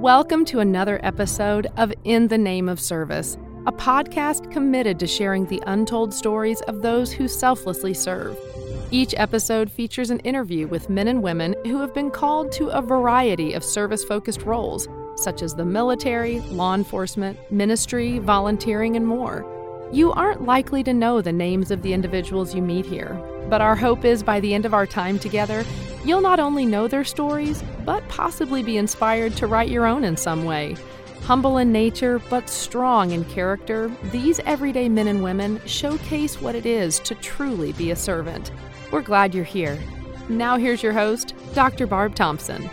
Welcome to another episode of In the Name of Service, a podcast committed to sharing the untold stories of those who selflessly serve. Each episode features an interview with men and women who have been called to a variety of service focused roles, such as the military, law enforcement, ministry, volunteering, and more. You aren't likely to know the names of the individuals you meet here, but our hope is by the end of our time together, you'll not only know their stories, but possibly be inspired to write your own in some way. Humble in nature, but strong in character, these everyday men and women showcase what it is to truly be a servant. We're glad you're here. Now, here's your host, Dr. Barb Thompson.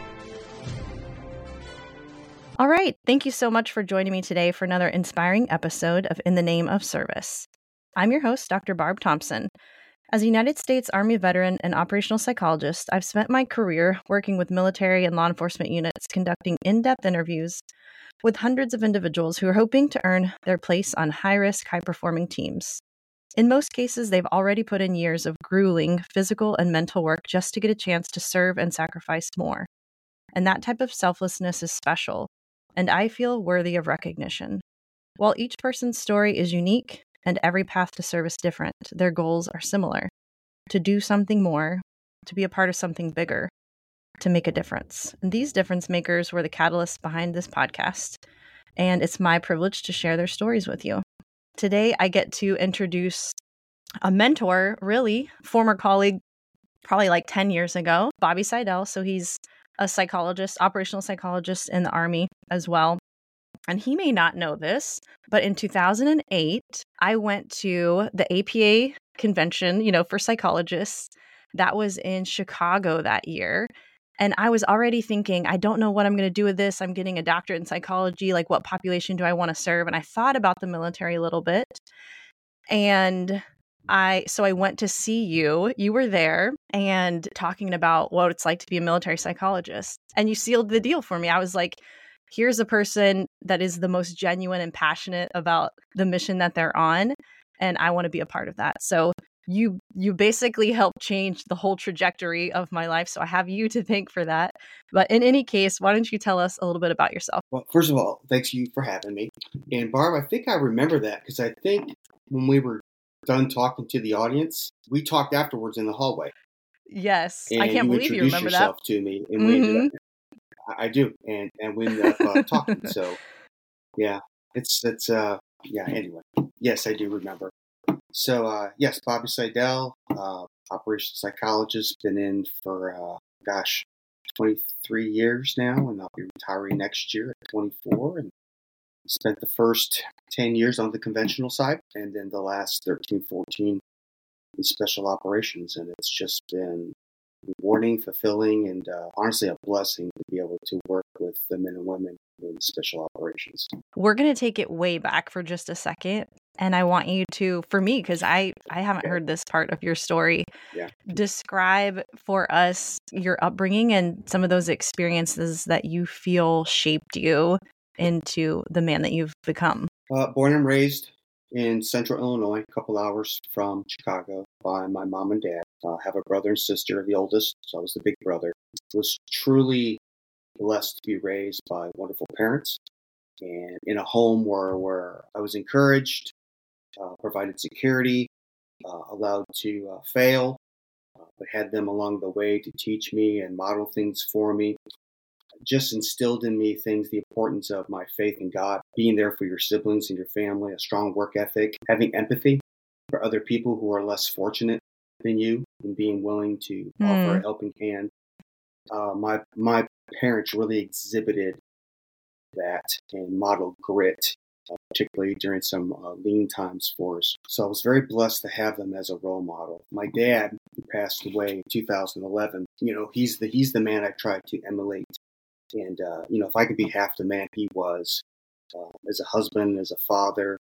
All right. Thank you so much for joining me today for another inspiring episode of In the Name of Service. I'm your host, Dr. Barb Thompson. As a United States Army veteran and operational psychologist, I've spent my career working with military and law enforcement units conducting in depth interviews with hundreds of individuals who are hoping to earn their place on high risk, high performing teams. In most cases, they've already put in years of grueling physical and mental work just to get a chance to serve and sacrifice more. And that type of selflessness is special and I feel worthy of recognition. While each person's story is unique and every path to service different, their goals are similar to do something more, to be a part of something bigger, to make a difference. And these difference makers were the catalysts behind this podcast, and it's my privilege to share their stories with you. Today, I get to introduce a mentor, really, former colleague, probably like 10 years ago, Bobby Sidell. So he's a psychologist, operational psychologist in the Army as well. And he may not know this, but in 2008, I went to the APA convention, you know, for psychologists. That was in Chicago that year. And I was already thinking, I don't know what I'm going to do with this. I'm getting a doctorate in psychology. Like, what population do I want to serve? And I thought about the military a little bit. And I so I went to see you. You were there and talking about what it's like to be a military psychologist. And you sealed the deal for me. I was like, here's a person that is the most genuine and passionate about the mission that they're on and I want to be a part of that. So you you basically helped change the whole trajectory of my life so i have you to thank for that but in any case why don't you tell us a little bit about yourself well first of all thanks you for having me and barb i think i remember that because i think when we were done talking to the audience, we talked afterwards in the hallway. Yes, I can't you believe you remember yourself that. to me, and we mm-hmm. ended up, I do, and and we ended up uh, talking. So, yeah, it's it's uh yeah. Anyway, yes, I do remember. So uh, yes, Bobby Sidell, uh, operations psychologist, been in for uh, gosh, 23 years now, and I'll be retiring next year at 24. And spent the first 10 years on the conventional side and then the last 13, 14 in special operations. And it's just been rewarding, fulfilling, and uh, honestly a blessing to be able to work with the men and women in special operations. We're going to take it way back for just a second. And I want you to, for me, because I, I haven't heard this part of your story, yeah. describe for us your upbringing and some of those experiences that you feel shaped you into the man that you've become? Uh, born and raised in central Illinois, a couple hours from Chicago, by my mom and dad. Uh, have a brother and sister, the oldest, so I was the big brother. Was truly blessed to be raised by wonderful parents and in a home where, where I was encouraged, uh, provided security, uh, allowed to uh, fail, uh, but had them along the way to teach me and model things for me just instilled in me things the importance of my faith in God, being there for your siblings and your family, a strong work ethic, having empathy for other people who are less fortunate than you, and being willing to mm. offer a hmm. helping hand. Uh, my my parents really exhibited that and modeled grit, uh, particularly during some uh, lean times for us. So I was very blessed to have them as a role model. My dad, who passed away in 2011, you know, he's the he's the man I tried to emulate and, uh, you know, if I could be half the man he was uh, as a husband, as a father,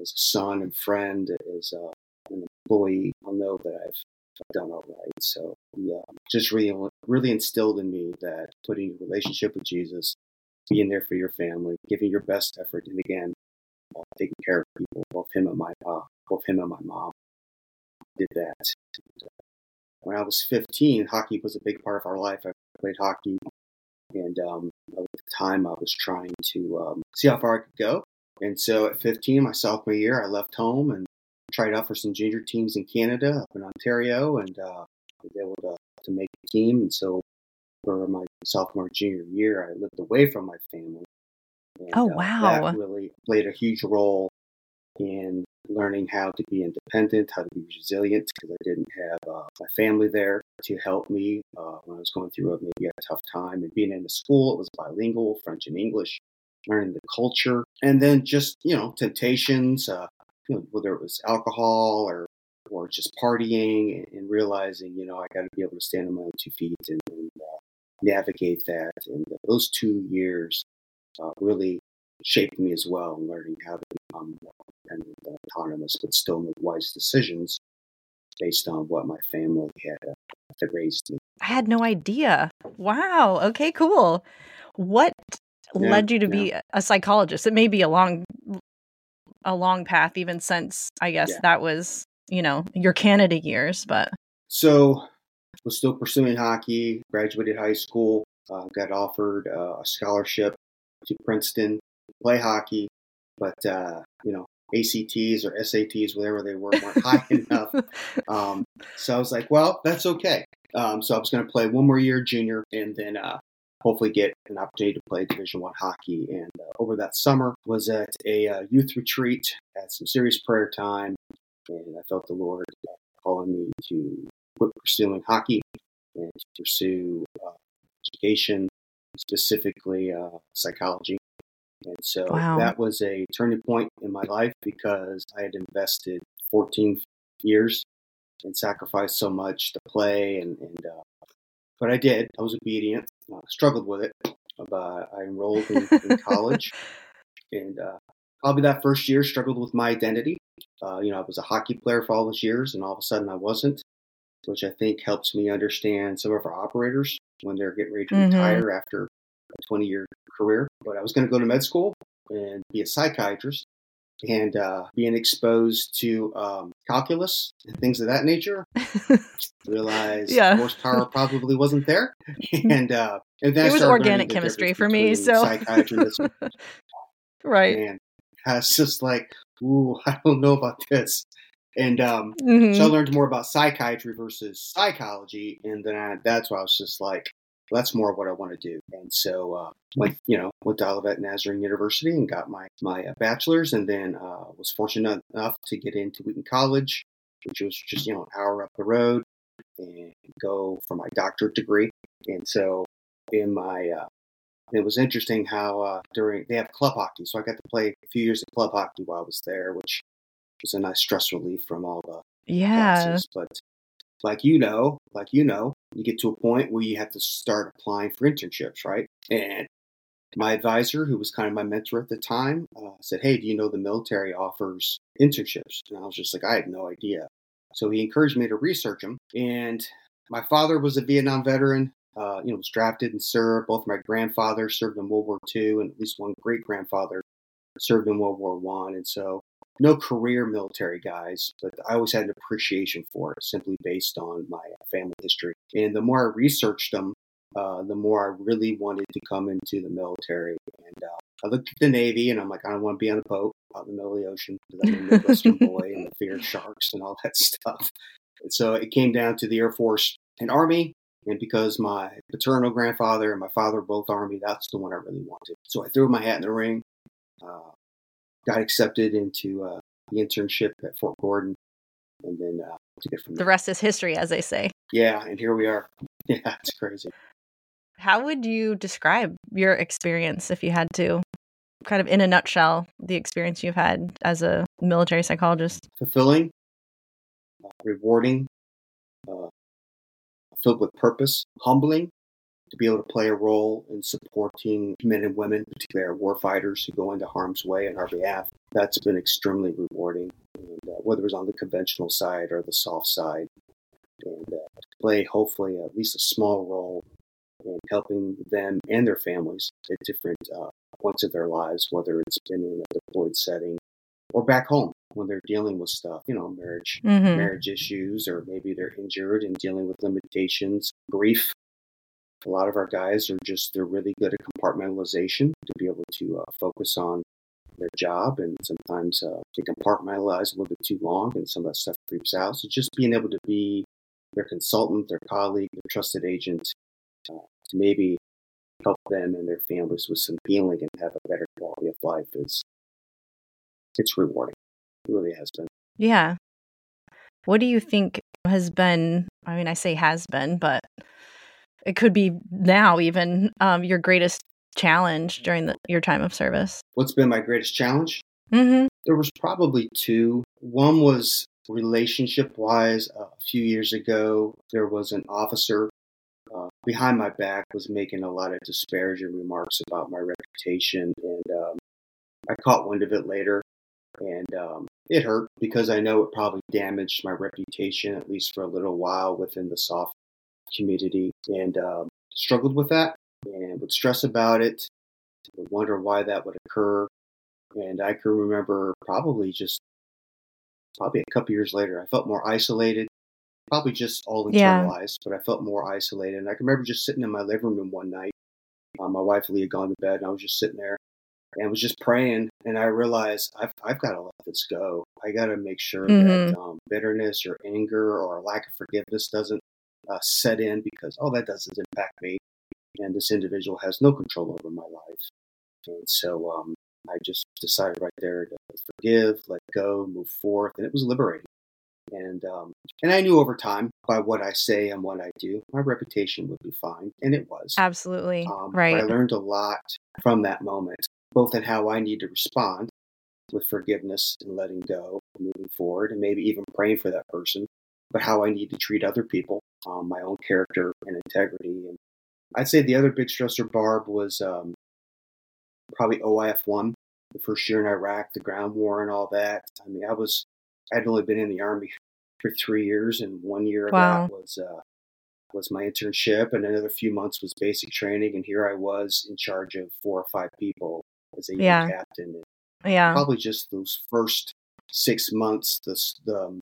as a son and friend, as uh, an employee, I'll know that I've, done all right. So he uh, just really, really instilled in me that putting a relationship with Jesus, being there for your family, giving your best effort, and again, uh, taking care of people, both him and my uh, both him and my mom did that. And, when I was 15, hockey was a big part of our life. I played hockey And um, at the time, I was trying to um, see how far I could go. And so at 15, my sophomore year, I left home and tried out for some junior teams in Canada, up in Ontario, and uh, was able to, to make the team. And so for my sophomore junior year, I lived away from my family. And, oh uh, wow! that really played a huge role in learning how to be independent, how to be resilient, because I didn't have uh, my family there to help me uh, when I was going through a, maybe a tough time. And being in the school, it was bilingual, French and English, learning the culture, and then just you know temptations, uh, you know, whether it was alcohol or or just partying, and, and realizing you know I got to be able to stand on my own two feet and, and uh, navigate that. And those two years uh, really shaped me as well, learning how to become independent and autonomous, but still make wise decisions based on what my family had, uh, had raised me. I had no idea. Wow. Okay, cool. What Yeah, led you to yeah. be a psychologist? It may be a long a long path even since I guess Yeah. that was, you know, your Canada years, but So, was still pursuing hockey. Graduated high school. Uh, got offered uh, a scholarship to Princeton to play hockey, but uh, you know ACTs or SATs, whatever they were, weren't high enough. Um, so I was like, well, that's okay. Um, so I was going to play one more year junior, and then uh, hopefully get an opportunity to play Division One hockey. And uh, over that summer, was at a uh, youth retreat, had some serious prayer time, and I felt the Lord uh, calling me to quit pursuing hockey and to pursue uh, education, specifically uh, psychology. And so Wow. that was a turning point in my life because I had invested 14 years and sacrificed so much to play. And, and uh, but I did. I was obedient. Uh, struggled with it, but I enrolled in, in college, and uh, probably that first year struggled with my identity. Uh, you know, I was a hockey player for all those years, and all of a sudden I wasn't, which I think helps me understand some of our operators when they're getting ready to Mhm. retire after a 20 year career. But I was going to go to med school and be a psychiatrist. And uh, being exposed to um, calculus and things of that nature, realized Yeah. horsepower probably wasn't there. And, uh, and then it was organic chemistry for me, so psychiatry right. and I was just like, ooh, I don't know about this. And um, Mhm. so I learned more about psychiatry versus psychology, and then I, that's why I was just like, well, that's more what I want to do. And so uh, went, you know, went to Olivet Nazarene University and got my my uh, bachelor's, and then uh, was fortunate enough to get into Wheaton College, which was just you know an hour up the road, and go for my doctorate degree. And so in my uh, it was interesting how uh, during they have club hockey, so I got to play a few years of club hockey while I was there, which was a nice stress relief from all the yeah. classes. But like you know, like you know, you get to a point where you have to start applying for internships, right? And my advisor, who was kind of my mentor at the time, uh, said, "Hey, do you know the military offers internships?" And I was just like, "I had no idea." So he encouraged me to research them. And my father was a Vietnam veteran. Uh, you know, was drafted and served. Both my grandfathers served in World War II, and at least one great grandfather served in World War One. And so, no career military guys, but I always had an appreciation for it, simply based on my family history. And the more I researched them, uh, the more I really wanted to come into the military. And uh, I looked at the Navy, and I'm like, I don't want to be on a boat out in the middle of the ocean because I'm a Midwestern boy and the fear of sharks and all that stuff. And so it came down to the Air Force and Army. And because my paternal grandfather and my father were both Army, that's the one I really wanted. So I threw my hat in the ring, uh, got accepted into uh, the internship at Fort Gordon, and then uh, took it from The there. rest is history, as they say. Yeah, and here we are. Yeah, it's crazy. How would you describe your experience if you had to, kind of in a nutshell, the experience you've had as a military psychologist? Fulfilling, uh, rewarding, uh, filled with purpose, humbling to be able to play a role in supporting men and women, particularly our war fighters who go into harm's way on our behalf. That's been extremely rewarding, and, uh, whether it was on the conventional side or the SOF side, and uh, to play hopefully at least a small role in helping them and their families at different uh, points of their lives, whether it's been in a deployed setting or back home when they're dealing with stuff, you know, marriage Mm-hmm. marriage issues, or maybe they're injured and dealing with limitations, grief, A lot of our guys are just, they're really good at compartmentalization to be able to uh, focus on their job. And sometimes uh, they compartmentalize a little bit too long and some of that stuff creeps out. So just being able to be their consultant, their colleague, their trusted agent uh, to maybe help them and their families with some healing and have a better quality of life is it's rewarding. It really has been. Yeah. What do you think has been, I mean, I say has been, but it could be now even um, your greatest challenge during the, your time of service? What's been my greatest challenge? Mm-hmm. There was probably two. One was relationship wise. Uh, a few years ago, there was an officer uh, behind my back was making a lot of disparaging remarks about my reputation, and um, I caught wind of it later, and um, it hurt because I know it probably damaged my reputation at least for a little while within the SOF community, and um, struggled with that and would stress about it, would wonder why that would occur, and I can remember probably just probably a couple years later, I felt more isolated probably just all internalized, yeah. but I felt more isolated. And I can remember just sitting in my living room one night. Uh, my wife Lee had gone to bed, and I was just sitting there and was just praying. And I realized I've I've got to let this go. I got to make sure mm-hmm. that um, bitterness or anger or lack of forgiveness doesn't uh, set in because all that does is impact me, and this individual has no control over my life. And so um, I just decided right there to forgive, let go, move forth, and it was liberating. And um, and I knew over time by what I say and what I do, my reputation would be fine, and it was absolutely um, right. I learned a lot from that moment, both in how I need to respond with forgiveness and letting go, moving forward, and maybe even praying for that person, but how I need to treat other people, um, my own character and integrity. And I'd say the other big stressor, Barb, was um, probably OIF one, the first year in Iraq, the ground war, and all that. I mean, I was I'd only been in the army for three years, and one year of wow. that was uh, was my internship, and another few months was basic training. And here I was in charge of four or five people as a yeah. captain. And yeah, probably just those first six months, the the um,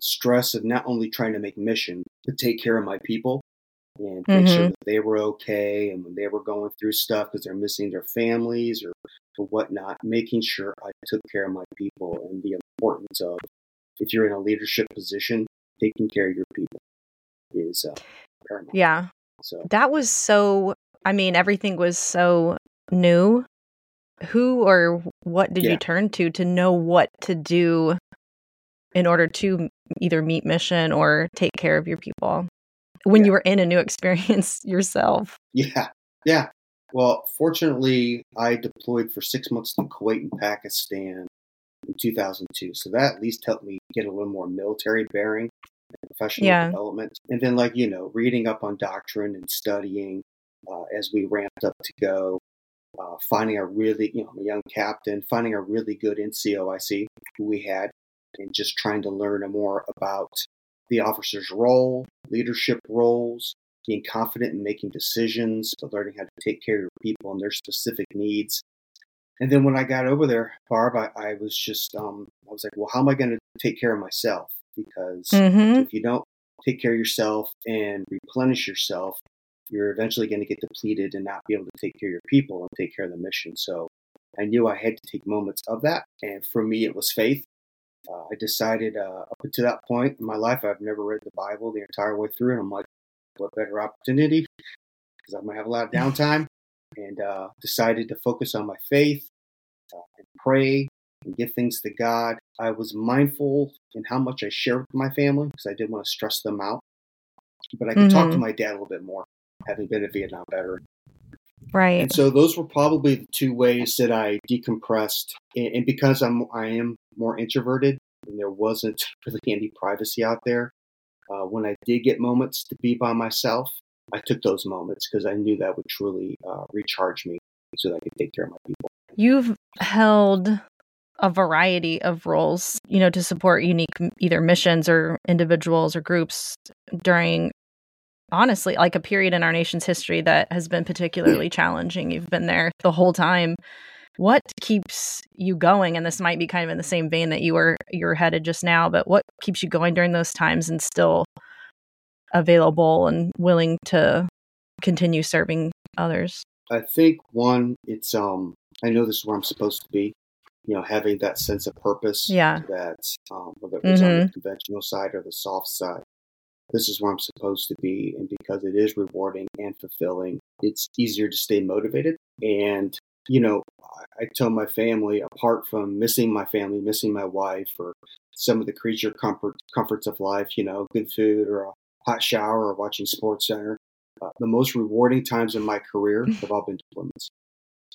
stress of not only trying to make mission, but take care of my people and make mm-hmm. sure that they were okay, and when they were going through stuff because they're missing their families or or whatnot, making sure I took care of my people and the importance of if you're in a leadership position, taking care of your people is uh, paramount. Yeah. So that was so. I mean, everything was so new. Who or what did yeah. you turn to to know what to do in order to either meet mission or take care of your people when yeah. you were in a new experience yourself? Yeah. Yeah. Well, fortunately, I deployed for six months to Kuwait and Pakistan in 2002. So that at least helped me get a little more military bearing and professional yeah. development. And then, like, you know, reading up on doctrine and studying uh, as we ramped up to go, uh, finding a really, you know, a young captain, finding a really good NCOIC who we had, and just trying to learn more about the officer's role, leadership roles, being confident in making decisions, but learning how to take care of people and their specific needs. And then when I got over there, Barb, I, I was just, um, I was like, well, how am I going to take care of myself? Because mm-hmm. if you don't take care of yourself and replenish yourself, you're eventually going to get depleted and not be able to take care of your people and take care of the mission. So I knew I had to take moments of that. And for me, it was faith. Uh, I decided uh, up to that point in my life, I've never read the Bible the entire way through. And I'm like, what better opportunity? Because I'm going to have a lot of downtime and uh, decided to focus on my faith uh, and pray and give things to God. I was mindful in how much I shared with my family because I didn't want to stress them out. But I could mm-hmm. talk to mm-hmm. my dad a little bit more, having been a Vietnam veteran. Right. And so those were probably the two ways that I decompressed. And, and because I'm I am more introverted and there wasn't really any privacy out there, uh, when I did get moments to be by myself, I took those moments because I knew that would truly uh, recharge me so that I could take care of my people. You've held a variety of roles, you know, to support unique either missions or individuals or groups during honestly like a period in our nation's history that has been particularly challenging. You've been there the whole time. What keeps you going? And this might be kind of in the same vein that you were you're headed just now, but what keeps you going during those times and still available and willing to continue serving others? I think one, it's um, I know this is where I'm supposed to be. You know, having that sense of purpose. Yeah. That um, whether it was on Mm-hmm. the conventional side or the SOF side, this is where I'm supposed to be, and because it is rewarding and fulfilling, it's easier to stay motivated. And you know, I, tell my family, apart from missing my family, missing my wife, or some of the creature comfort comforts of life, you know, good food or a hot shower or watching Sports Center. Uh, the most rewarding times in my career have all been deployments.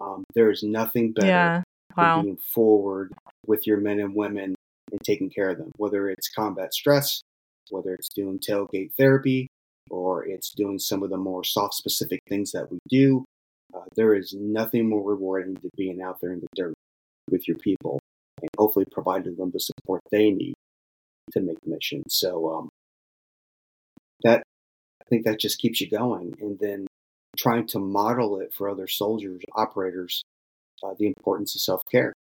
Um, there is nothing better Yeah. than being forward with your men and women and taking care of them, whether it's combat stress, whether it's doing tailgate therapy, or it's doing some of the more SOF specific things that we do. Uh, there is nothing more rewarding than being out there in the dirt with your people and hopefully providing them the support they need to make the mission. So um, that I think that just keeps you going, and then trying to model it for other soldiers, operators, uh, the importance of self care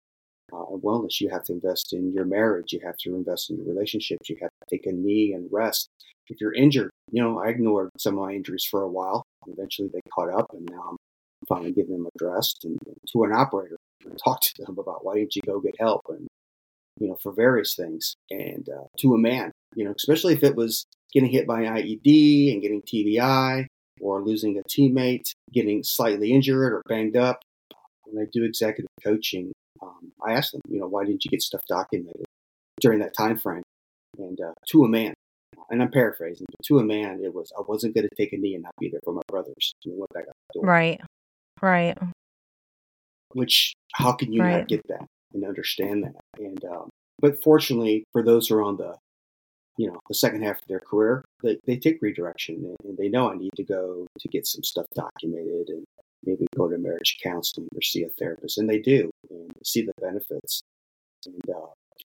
uh, and wellness. You have to invest in your marriage. You have to invest in your relationships. You have to take a knee and rest. If you're injured, you know, I ignored some of my injuries for a while. Eventually, they caught up, and now I'm finally giving them addressed and to an operator and talk to them about why didn't you go get help and you know for various things. And uh, to a man you know especially if it was getting hit by an IED and getting TBI or losing a teammate getting slightly injured or banged up when I do executive coaching um, I ask them you know why didn't you get stuff documented during that time frame and uh, to a man and I'm paraphrasing but to a man it was I wasn't going to take a knee and not be there for my brothers. And went back out Right. Right. which how can you Right. not get that and understand that and um, but fortunately for those who are on the you know the second half of their career they, they take redirection and, and they know i need to go to get some stuff documented and maybe go to marriage counseling or see a therapist and they do and see the benefits and uh,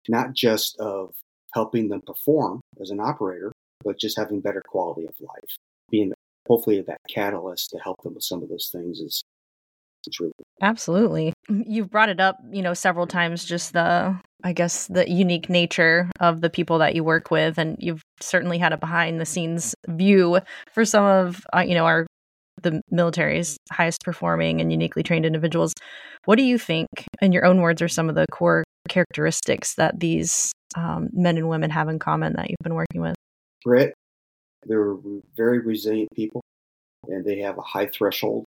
not just of helping them perform as an operator but just having better quality of life being hopefully that catalyst to help them with some of those things is really Absolutely. You've brought it up, you know, several times just the I guess the unique nature of the people that you work with and you've certainly had a behind the scenes view for some of uh, you know our the military's highest performing and uniquely trained individuals. What do you think in your own words are some of the core characteristics that these um, men and women have in common that you've been working with? grit. They're very resilient people, and they have a high threshold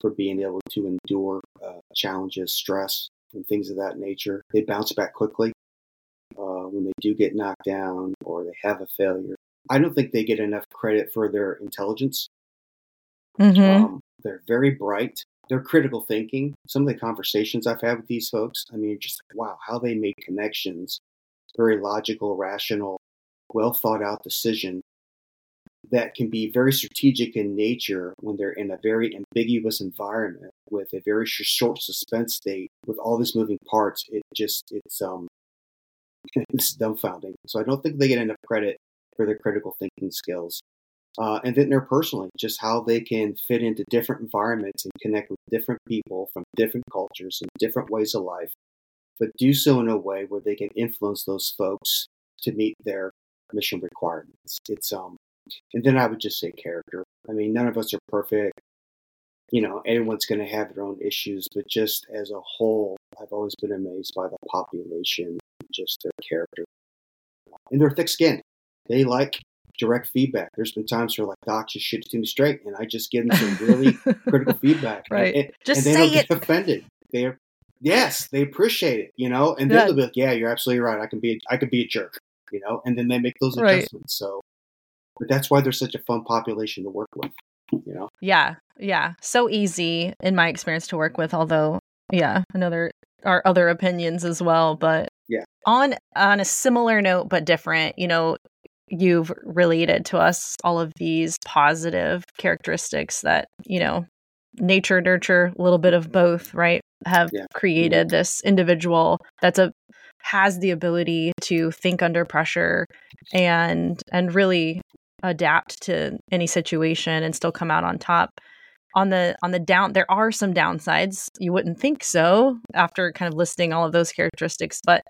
for being able to endure uh, challenges, stress, and things of that nature. They bounce back quickly uh, when they do get knocked down or they have a failure. I don't think they get enough credit for their intelligence. Mm-hmm. Um, they're very bright. They're critical thinking. Some of the conversations I've had with these folks, I mean, just like, wow, how they make connections, very logical, rational, well thought out decision that can be very strategic in nature when they're in a very ambiguous environment with a very short suspense state with all these moving parts. It just, it's, um, it's dumbfounding. So I don't think they get enough credit for their critical thinking skills uh, and then interpersonally, just how they can fit into different environments and connect with different people from different cultures and different ways of life, but do so in a way where they can influence those folks to meet their mission requirements. It's um, and then I would just say character. I mean, none of us are perfect. You know, everyone's going to have their own issues, but just as a whole, I've always been amazed by the population, just their character, and they're thick-skinned. They like direct feedback. There's been times where like, Doc, just shoot it to me straight, and I just give them some really critical feedback. Right. And, Just and they don't it. get offended. They're yes, they appreciate it, you know, and then Yeah. they'll be like, Yeah, you're absolutely right. I can be I could be a jerk, you know, and then they make those Right. adjustments. So but that's why they're such a fun population to work with. You know? Yeah, yeah. So easy in my experience to work with, although yeah, I know there are other opinions as well, but Yeah. On on a similar note but different, you know, you've related to us all of these positive characteristics that, you know, nature nurture, a little bit of both, right? Have Yeah. created this individual that's a has the ability to think under pressure and and really adapt to any situation and still come out on top. On the on the down there are some downsides. You wouldn't think so after kind of listing all of those characteristics but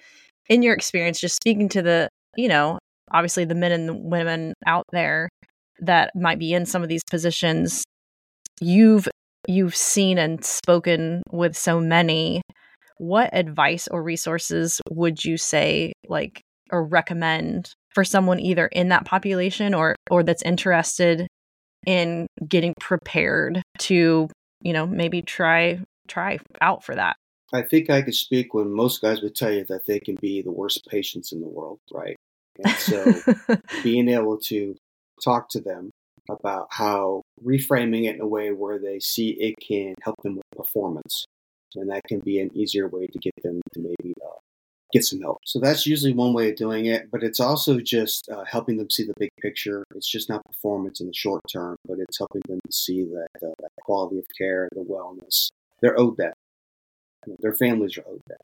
in your experience just speaking to the you know obviously the men and the women out there that might be in some of these positions you've you've seen and spoken with so many. What advice or resources would you say like or recommend for someone either in that population or or that's interested in getting prepared to you know maybe try try out for that i think i could speak when most guys would tell you that they can be the worst patients in the world right and so being able to talk to them about how reframing it in a way where they see it can help them with performance. And that can be an easier way to get them to maybe uh, get some help. So that's usually one way of doing it, but it's also just uh, helping them see the big picture. It's just not performance in the short term, but it's helping them see that, uh, that quality of care, the wellness. They're owed that. You know, their families are owed that.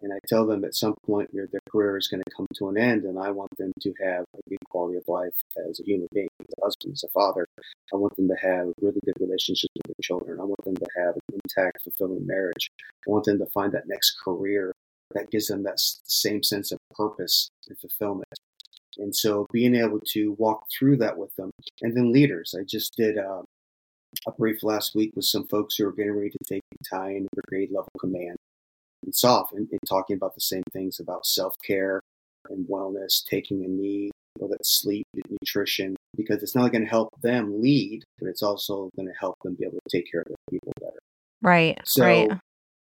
And I tell them at some point their, their career is going to come to an end, and I want them to have a good quality of life as a human being, as a husband, as a father. I want them to have really good relationships with their children. I want them to have an intact, fulfilling marriage. I want them to find that next career that gives them that same sense of purpose and fulfillment. And so being able to walk through that with them. And then leaders. I just did uh, a brief last week with some folks who are getting ready to take battalion and brigade level command and SOF and, and talking about the same things about self care and wellness, taking a knee, whether it's sleep, nutrition, because it's not only going to help them lead, but it's also going to help them be able to take care of their people better. Right. So right.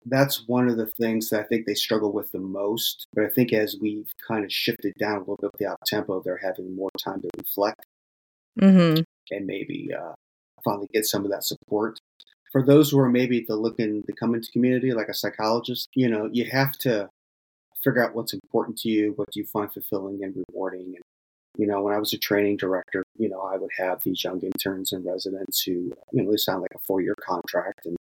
That's one of the things that I think they struggle with the most. But I think as we've kind of shifted down a little bit with the tempo, they're having more time to reflect mm-hmm. and maybe uh, finally get some of that support for those who are maybe the looking to come into community like a psychologist, you know, you have to figure out what's important to you, what do you find fulfilling and rewarding. And, you know, when I was a training director, you know, I would have these young interns and residents who, you know, they sound like a four year contract and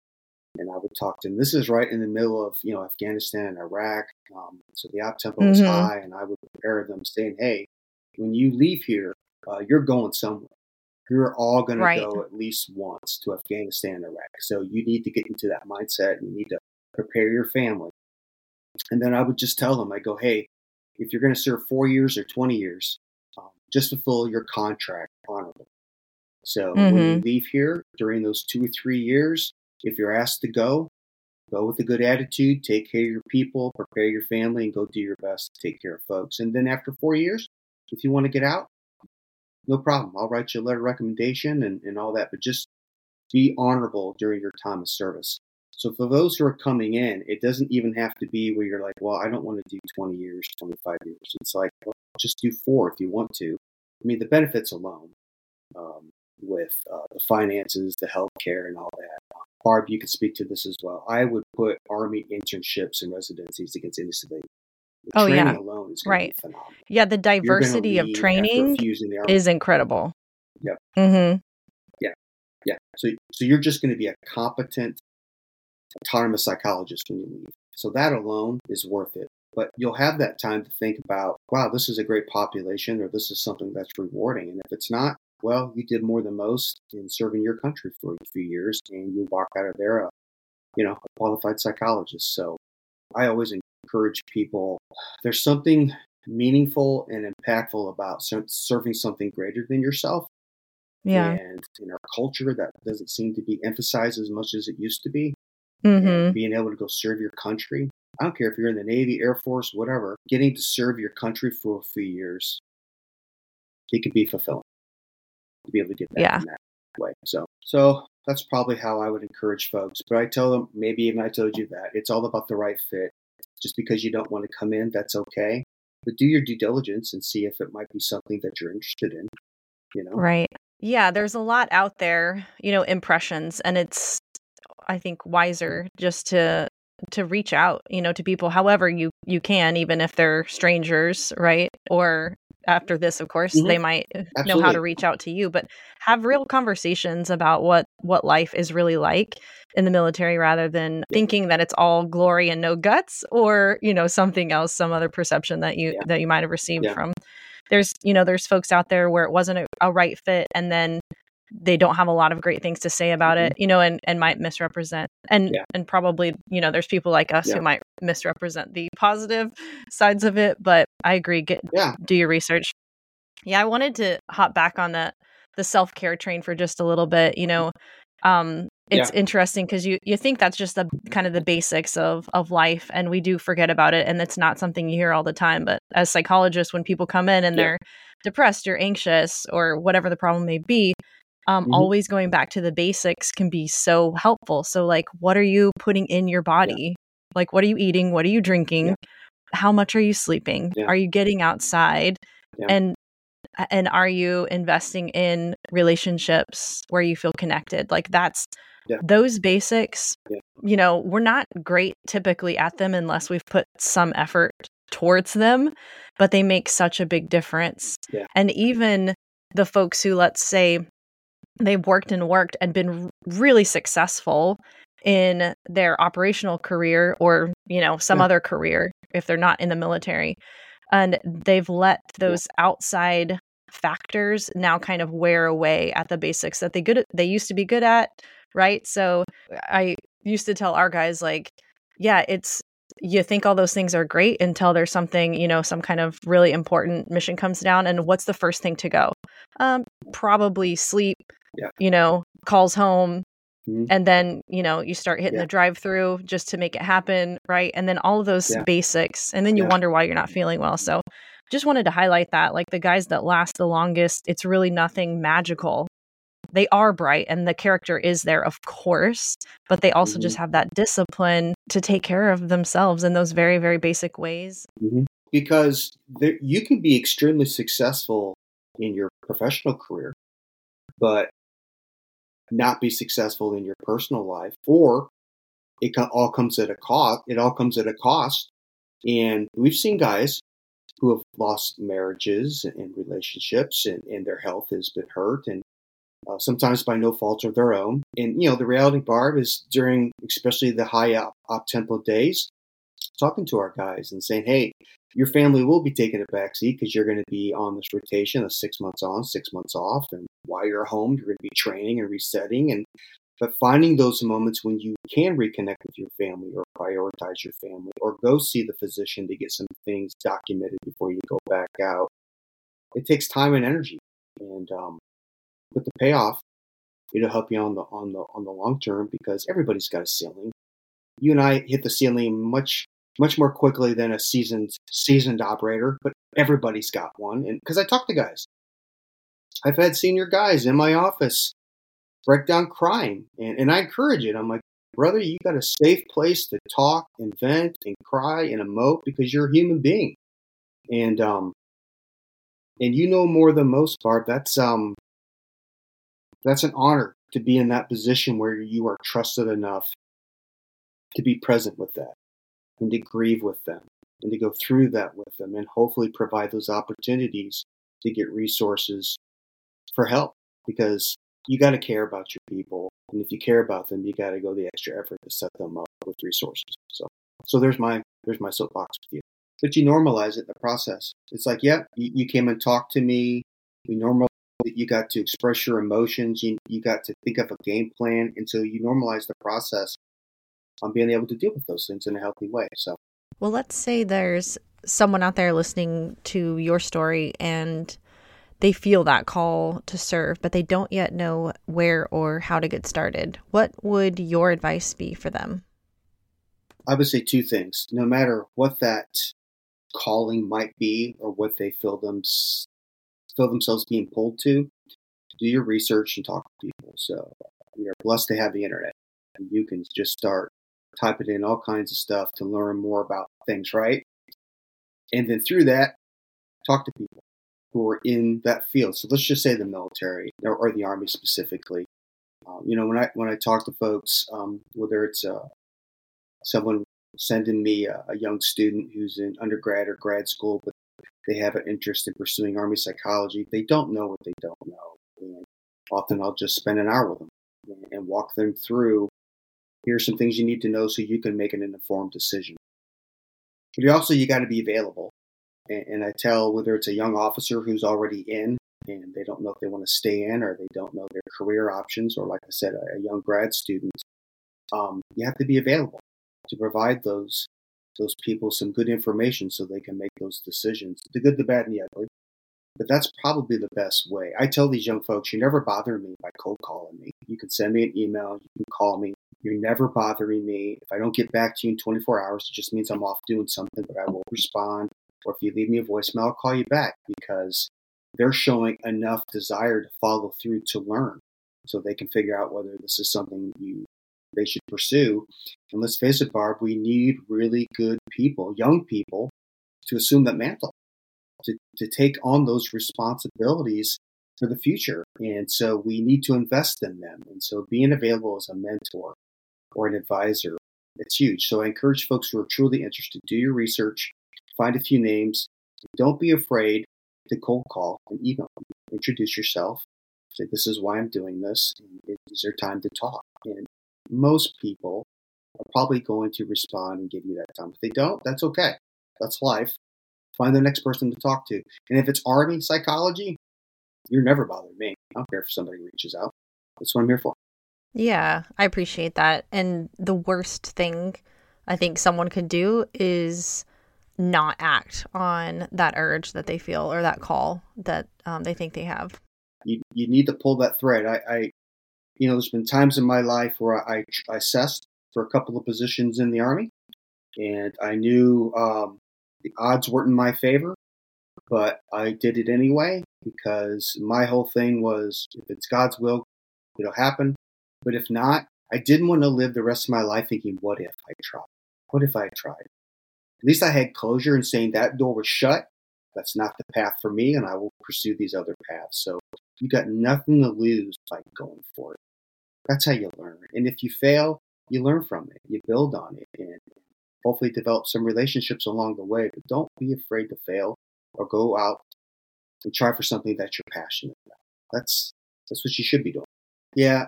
and I would talk to them. This is right in the middle of, you know, Afghanistan and Iraq. Um, so the op tempo was mm-hmm. high, and I would prepare them saying, hey, when you leave here, uh, you're going somewhere you're all going right. to go at least once to Afghanistan and Iraq. So you need to get into that mindset and you need to prepare your family. And then I would just tell them, I go, hey, if you're going to serve four years or 20 years, um, just fulfill your contract honorably. So mm-hmm. when you mm-hmm. leave here during those two or three years, if you're asked to go, go with a good attitude, take care of your people, prepare your family, and go do your best to take care of folks. And then after four years, if you want to get out, no problem. I'll write you a letter of recommendation and, and all that, but just be honorable during your time of service. So for those who are coming in, it doesn't even have to be where you're like, well, I don't want to do 20 years, 25 years. It's like, well, just do four if you want to. I mean, the benefits alone um, with uh, the finances, the health care, and all that. Barb, you could speak to this as well. I would put Army internships and residencies against any civilian the oh yeah, alone is right. Yeah, the diversity of training is incredible. Yep. Mm-hmm. Yeah, yeah. So, so you're just going to be a competent, autonomous psychologist when you leave. So that alone is worth it. But you'll have that time to think about, wow, this is a great population, or this is something that's rewarding. And if it's not, well, you did more than most in serving your country for a few years, and you walk out of there, a, you know, a qualified psychologist. So I always encourage people. There's something meaningful and impactful about serving something greater than yourself. Yeah. And in our culture, that doesn't seem to be emphasized as much as it used to be. Mm-hmm. Being able to go serve your country. I don't care if you're in the Navy, Air Force, whatever, getting to serve your country for a few years, it could be fulfilling to be able to get that yeah. in that way. So, so that's probably how I would encourage folks. But I tell them, maybe even I told you that it's all about the right fit. Just because you don't want to come in, that's okay. But do your due diligence and see if it might be something that you're interested in. You know? Right. Yeah, there's a lot out there, you know, impressions, and it's I think wiser just to to reach out, you know, to people however you you can, even if they're strangers, right? Or after this of course mm-hmm. they might Absolutely. know how to reach out to you but have real conversations about what what life is really like in the military rather than yeah. thinking that it's all glory and no guts or you know something else some other perception that you yeah. that you might have received yeah. from there's you know there's folks out there where it wasn't a, a, right fit and then they don't have a lot of great things to say about mm-hmm. it you know and and might misrepresent and and probably you know there's people like us who might misrepresent the positive sides of it but i agree get yeah. do your research yeah i wanted to hop back on that the self-care train for just a little bit you know Um, it's yeah. interesting because you you think that's just the kind of the basics of of life, and we do forget about it, and it's not something you hear all the time. But as psychologists, when people come in and yeah. they're depressed or anxious or whatever the problem may be, um, mm-hmm. always going back to the basics can be so helpful. So, like, what are you putting in your body? Yeah. Like, what are you eating? What are you drinking? How much are you sleeping? Are you getting outside? And and are you investing in relationships where you feel connected like that's yeah. those basics yeah. you know we're not great typically at them unless we've put some effort towards them but they make such a big difference yeah. and even the folks who let's say they've worked and worked and been really successful in their operational career or you know some other career if they're not in the military. And they've let those outside factors now kind of wear away at the basics that they good they used to be good at right? So i used to tell our guys like yeah it's you think all those things are great until there's something you know some kind of really important mission comes down and what's the first thing to go? Um probably sleep yeah. you know calls home Mm-hmm. And then, you know, you start hitting yeah. the drive through just to make it happen. Right. And then all of those yeah. basics. And then you wonder why you're not feeling well. So just wanted to highlight that. Like the guys that last the longest, it's really nothing magical. They are bright and the character is there, of course, but they also mm-hmm. just have that discipline to take care of themselves in those very, very basic ways. Mm-hmm. Because there, you can be extremely successful in your professional career, but not be successful in your personal life, or it all comes at a cost. It all comes at a cost. And we've seen guys who have lost marriages and relationships, and, and their health has been hurt, and uh, sometimes by no fault of their own. And you know, the reality, Barb, is during especially the high up, up tempo days, talking to our guys and saying, "Hey, your family will be taking a backseat because you're going to be on this rotation of six months on, six months off, and while you're home, you're going to be training and resetting. And but finding those moments when you can reconnect with your family or prioritize your family or go see the physician to get some things documented before you go back out, it takes time and energy. And um, with the payoff, it'll help you on the on the on the long term because everybody's got a ceiling. You and I hit the ceiling much much more quickly than a seasoned seasoned operator, but everybody's got one. And because I talk to guys, I've had senior guys in my office break down crying, and, and I encourage it. I'm like, brother, you got a safe place to talk and vent and cry and emote because you're a human being, and um, and you know more than most, Barb. That's um, that's an honor to be in that position where you are trusted enough to be present with that and to grieve with them and to go through that with them and hopefully provide those opportunities to get resources for help because you got to care about your people and if you care about them you got to go the extra effort to set them up with resources so. So there's my there's my soapbox with you. But you normalize it in the process. It's like yeah you, you came and talked to me. We normalize you got to express your emotions. You, you got to think of a game plan and so you normalize the process on being able to deal with those things in a healthy way so. Well let's say there's someone out there listening to your story and they feel that call to serve, but they don't yet know where or how to get started. What would your advice be for them? I would say two things. No matter what that calling might be or what they feel them feel themselves being pulled to, do your research and talk to people. So we are blessed to have the internet. And you can just start typing in all kinds of stuff to learn more about things, right? And then through that, talk to people who are in that field. So let's just say the military or, or the army specifically. Um, you know, when I when I talk to folks, um, whether it's uh, someone sending me a, a, young student who's in undergrad or grad school, but they have an interest in pursuing army psychology, they don't know what they don't know. And often I'll just spend an hour with them and walk them through. Here's some things you need to know so you can make an informed decision. But also, you got to be available and, I tell whether it's a young officer who's already in and they don't know if they want to stay in or they don't know their career options, or like I said, a, a young grad student, um, you have to be available to provide those those people some good information so they can make those decisions, the good, the bad, and the ugly. But that's probably the best way. I tell these young folks, you never bother me by cold calling me. You can send me an email, you can call me. You're never bothering me. If I don't get back to you in 24 hours, it just means I'm off doing something, but I will respond. Or if you leave me a voicemail, I'll call you back because they're showing enough desire to follow through to learn so they can figure out whether this is something you they should pursue. And let's face it, Barb, we need really good people, young people, to assume that mantle, to, to take on those responsibilities for the future. And so we need to invest in them. And so being available as a mentor or an advisor, it's huge. So I encourage folks who are truly interested, do your research, find a few names. Don't be afraid to cold call and email. Introduce yourself. Say, this is why I'm doing this. Is there time to talk? And most people are probably going to respond and give you that time. If they don't, that's okay. That's life. Find the next person to talk to. And if it's Army psychology, you're never bothering me. I don't care if somebody reaches out. That's what I'm here for. Yeah, I appreciate that. And the worst thing I think someone could do is not act on that urge that they feel or that call that um, they think they have. You, you need to pull that thread. I, I, you know, there's been times in my life where I, I assessed for a couple of positions in the Army, and I knew um, the odds weren't in my favor, but I did it anyway because my whole thing was if it's God's will, it'll happen. But if not, I didn't want to live the rest of my life thinking, what if I tried? What if I tried? At least I had closure in saying that door was shut. That's not the path for me, and I will pursue these other paths. So you got nothing to lose by going for it. That's how you learn. And if you fail, you learn from it. You build on it and hopefully develop some relationships along the way. But don't be afraid to fail or go out and try for something that you're passionate about. That's that's what you should be doing. Yeah,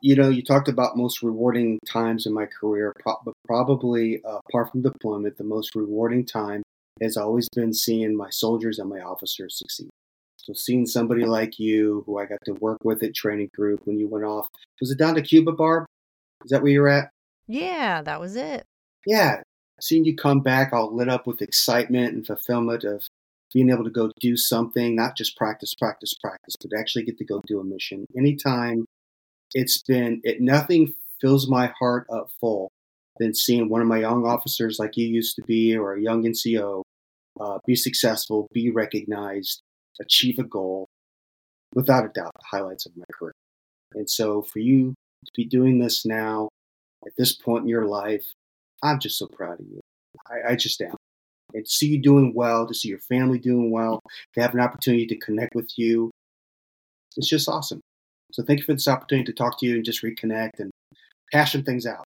you know, you talked about most rewarding times in my career, but probably uh, apart from deployment, the most rewarding time has always been seeing my soldiers and my officers succeed. So seeing somebody like you, who I got to work with at training group when you went off, was it down to Cuba, Barb? Is that where you're at? Yeah, that was it. Yeah, seeing you come back all lit up with excitement and fulfillment of being able to go do something, not just practice, practice, practice, but actually get to go do a mission. Anytime it's been, it nothing fills my heart up full than seeing one of my young officers like you used to be, or a young NCO, uh, be successful, be recognized, achieve a goal. Without a doubt, the highlights of my career. And so for you to be doing this now, at this point in your life, I'm just so proud of you. I, I just am. And to see you doing well, to see your family doing well, to have an opportunity to connect with you, it's just awesome. So thank you for this opportunity to talk to you and just reconnect and passion things out.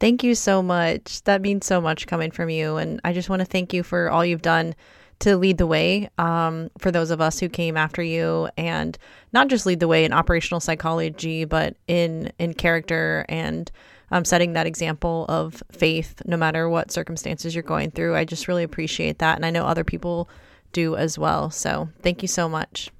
Thank you so much. That means so much coming from you. And I just want to thank you for all you've done to lead the way um, for those of us who came after you and not just lead the way in operational psychology, but in, in character and um, setting that example of faith no matter what circumstances you're going through. I just really appreciate that. And I know other people do as well. So thank you so much.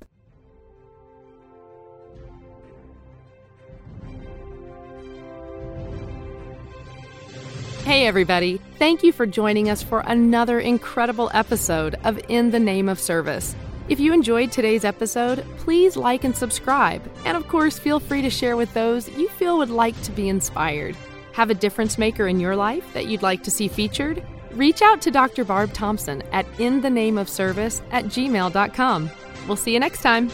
Hey, everybody. Thank you for joining us for another incredible episode of In the Name of Service. If you enjoyed today's episode, please like and subscribe. And of course, feel free to share with those you feel would like to be inspired. Have a difference maker in your life that you'd like to see featured? Reach out to Dr. Barb Thompson at inthenameofservice at gmail.com. We'll see you next time.